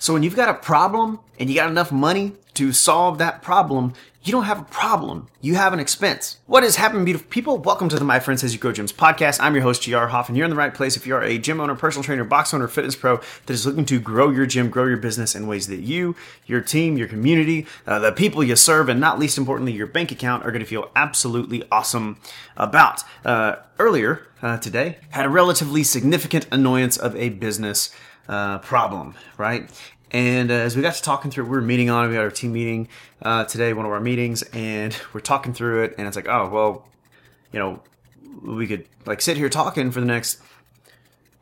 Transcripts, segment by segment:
So when you've got a problem and you got enough money to solve that problem, you don't have a problem. You have an expense. What is happening, beautiful people? Welcome to the My Friends As You Grow Gyms podcast. I'm your host, GR Hoff, and you're in the right place if you are a gym owner, personal trainer, box owner, fitness pro that is looking to grow your gym, grow your business in ways that you, your team, your community, uh, the people you serve, and not least importantly, your bank account are going to feel absolutely awesome about. Uh, earlier uh, today, had a relatively significant annoyance of a business uh, problem, right? And uh, as we got to talking through, we were meeting on. We had our team meeting uh, today, one of our meetings, and we're talking through it. And it's like, oh well, you know, we could like sit here talking for the next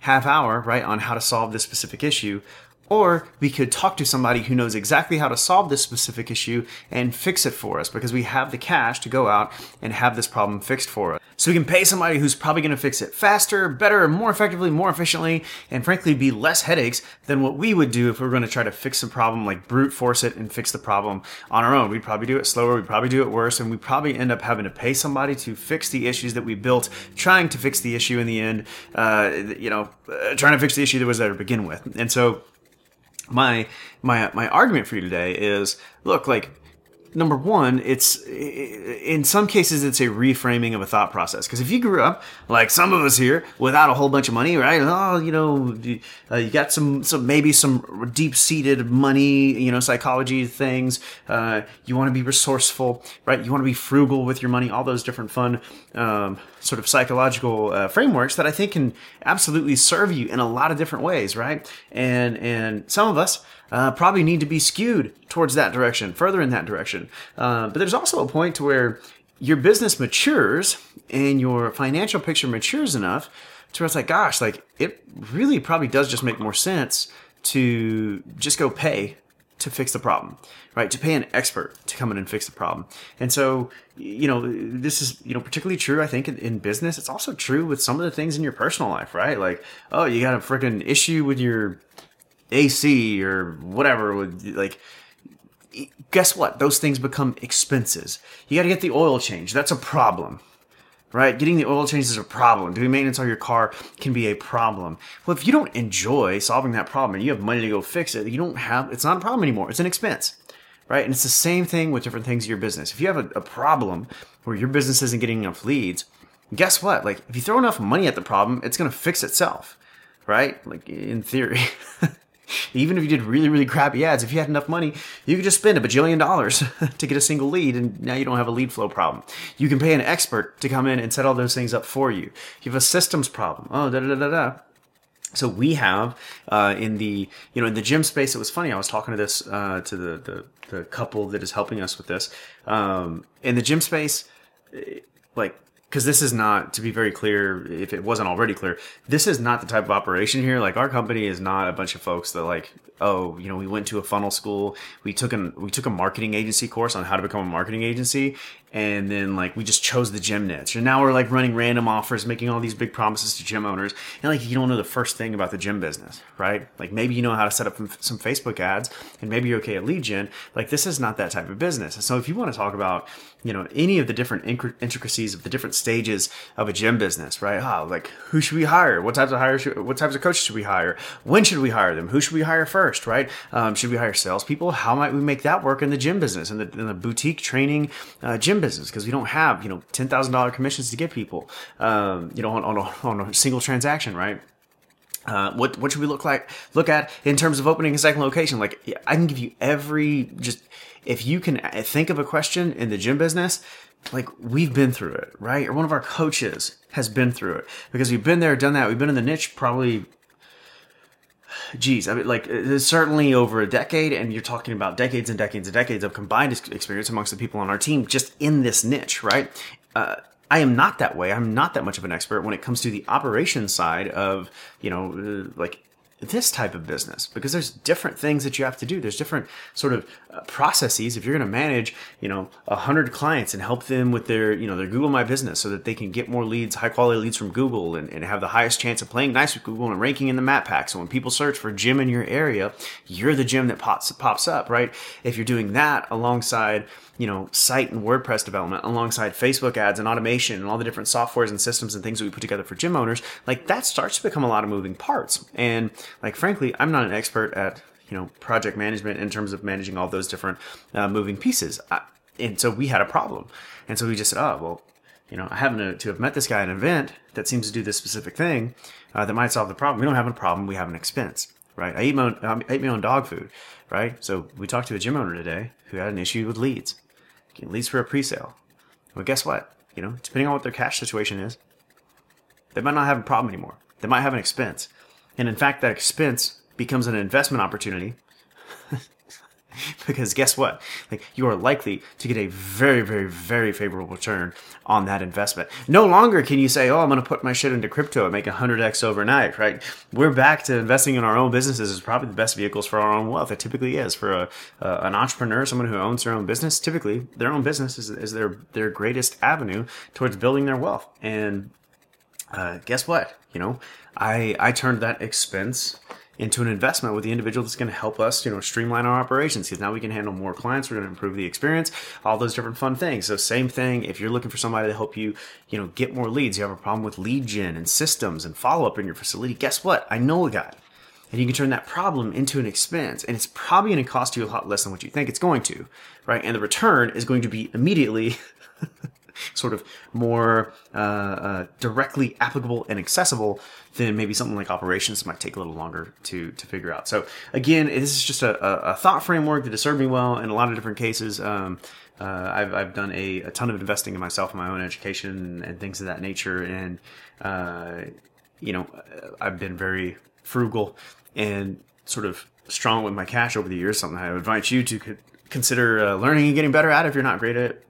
half hour, right, on how to solve this specific issue. Or we could talk to somebody who knows exactly how to solve this specific issue and fix it for us because we have the cash to go out and have this problem fixed for us. So we can pay somebody who's probably going to fix it faster, better, more effectively, more efficiently, and frankly be less headaches than what we would do if we were going to try to fix a problem, like brute force it and fix the problem on our own. We'd probably do it slower, we'd probably do it worse, and we'd probably end up having to pay somebody to fix the issues that we built, trying to fix the issue in the end, uh, you know, uh, trying to fix the issue that was there to begin with. And so my my my argument for you today is look like number one, it's in some cases it's a reframing of a thought process. Because if you grew up like some of us here without a whole bunch of money, right? Oh, you know, uh, you got some some maybe some deep seated money, you know, psychology things. Uh, you want to be resourceful, right? You want to be frugal with your money. All those different fun um, sort of psychological uh, frameworks that I think can absolutely serve you in a lot of different ways, right? And and some of us uh, probably need to be skewed towards that direction, further in that direction. Uh, but there's also a point to where your business matures and your financial picture matures enough to where it's like, gosh, like it really probably does just make more sense to just go pay to fix the problem, right? To pay an expert to come in and fix the problem. And so, you know, this is, you know, particularly true, I think, in, in business. It's also true with some of the things in your personal life, right? Like, oh, you got a freaking issue with your AC or whatever. Would like, guess what? Those things become expenses. You got to get the oil change. That's a problem. Right? Getting the oil change is a problem. Doing maintenance on your car can be a problem. Well, if you don't enjoy solving that problem and you have money to go fix it, you don't have, it's not a problem anymore. It's an expense. Right? And it's the same thing with different things in your business. If you have a, a problem where your business isn't getting enough leads, guess what? Like, if you throw enough money at the problem, it's going to fix itself. Right? Like, in theory. Even if you did really, really crappy ads, if you had enough money, you could just spend a bajillion dollars to get a single lead, and now you don't have a lead flow problem. You can pay an expert to come in and set all those things up for you. You have a systems problem. Oh, da da da da. So we have uh, in the you know in the gym space. It was funny. I was talking to this uh, to the, the, the couple that is helping us with this. Um, in the gym space, like because this is not to be very clear if it wasn't already clear this is not the type of operation here. Like our company is not a bunch of folks that like oh you know we went to a funnel school. We took an we took a marketing agency course on how to become a marketing agency. And then like we just chose the gym niche and now we're like running random offers making all these big promises to gym owners. And like you don't know the first thing about the gym business right? Like maybe you know how to set up some facebook ads and maybe you're okay at lead gen. Like this is not that type of business. So if you want to talk about you know any of the different intricacies of the different stages of a gym business right? Oh, like who should we hire? What types of hire should, what types of coaches should we hire? When should we hire them? Who should we hire first right um, should we hire salespeople how might we make that work in the gym business in the, in the boutique training uh, gym business because we don't have you know ten thousand dollar commissions to give people um, you know on, on, a, on a single transaction right uh, what what should we look like look at in terms of opening a second location? Like I can give you every just if you can think of a question in the gym business, like we've been through it, right? Or one of our coaches has been through it because we've been there, done that. We've been in the niche probably geez, I mean, like certainly over a decade, and you're talking about decades and decades and decades of combined experience amongst the people on our team just in this niche, right? Uh, I am not that way. I'm not that much of an expert when it comes to the operation side of, you know, uh, like this type of business because there's different things that you have to do. There's different sort of uh, processes. If you're going to manage, you know, a hundred clients and help them with their, you know, their Google My Business so that they can get more leads, high quality leads from Google and, and have the highest chance of playing nice with Google and ranking in the map pack. So when people search for gym in your area, you're the gym that pops, pops up, right? If you're doing that alongside, you know, site and WordPress development alongside Facebook ads and automation and all the different softwares and systems and things that we put together for gym owners, like that starts to become a lot of moving parts. And like, frankly, I'm not an expert at, you know project management in terms of managing all those different uh, moving pieces. I, and so we had a problem, and so we just said, oh well, you know, I happen to, to have met this guy at an event that seems to do this specific thing uh, that might solve the problem. We don't have a problem. We have an expense, right? I eat my own, eat my own dog food, right? So we talked to a gym owner today who had an issue with leads, leads for a pre-sale. Well, guess what? You know, depending on what their cash situation is, they might not have a problem anymore. They might have an expense. And in fact, that expense becomes an investment opportunity because guess what? Like you are likely to get a very, very, very favorable return on that investment. No longer can you say, "Oh, I'm going to put my shit into crypto and make a hundred x overnight." Right? We're back to investing in our own businesses is probably the best vehicles for our own wealth. It typically is for a, uh, an entrepreneur, someone who owns their own business. Typically, their own business is, is their their greatest avenue towards building their wealth. And uh, guess what? You know, I I turned that expense into an investment with the individual that's going to help us, you know, streamline our operations because now we can handle more clients. We're going to improve the experience, all those different fun things. So same thing. If you're looking for somebody to help you, you know, get more leads, you have a problem with lead gen and systems and follow up in your facility. Guess what? I know a guy. And you can turn that problem into an expense. And it's probably going to cost you a lot less than what you think it's going to, right? And the return is going to be immediately sort of more uh, uh, directly applicable and accessible than maybe something like operations might take a little longer to to figure out. So again, this is just a, a thought framework that has served me well in a lot of different cases. Um, uh, I've, I've done a, a, ton of investing in myself in my own education and, and things of that nature. And, uh, you know, I've been very frugal and sort of strong with my cash over the years. Something I would invite you to consider uh, learning and getting better at if you're not great at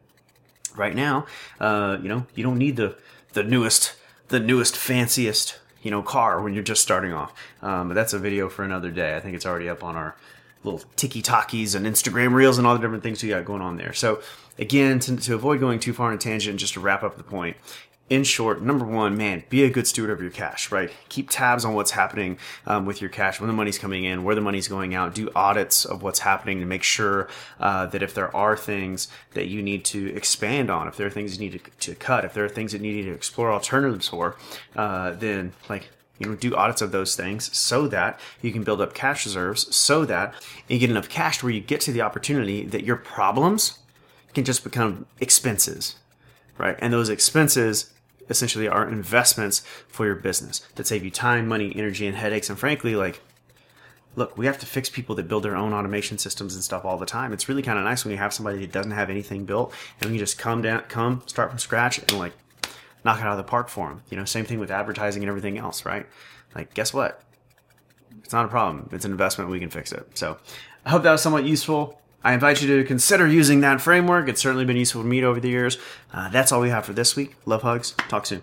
right now. Uh, you know, you don't need the the newest, the newest, fanciest, you know, car when you're just starting off. Um, but that's a video for another day. I think it's already up on our little tiki talkies and Instagram reels and all the different things we got going on there. So again, to, to avoid going too far on a tangent, just to wrap up the point, in short, number one, man, be a good steward of your cash, right? Keep tabs on what's happening um, with your cash, when the money's coming in, where the money's going out. Do audits of what's happening to make sure uh, that if there are things that you need to expand on, if there are things you need to, to cut, if there are things that you need to explore alternatives for, uh, then like you know, do audits of those things so that you can build up cash reserves, so that you get enough cash where you get to the opportunity that your problems can just become expenses, right? And those expenses essentially are investments for your business that save you time, money, energy, and headaches. And frankly, like, look, we have to fix people that build their own automation systems and stuff all the time. It's really kind of nice when you have somebody that doesn't have anything built and we can just come down, come start from scratch and like knock it out of the park for them. You know, same thing with advertising and everything else, right? Like, guess what? It's not a problem. It's an investment. We can fix it. So I hope that was somewhat useful. I invite you to consider using that framework. It's certainly been useful to me over the years. Uh, that's all we have for this week. Love hugs. Talk soon.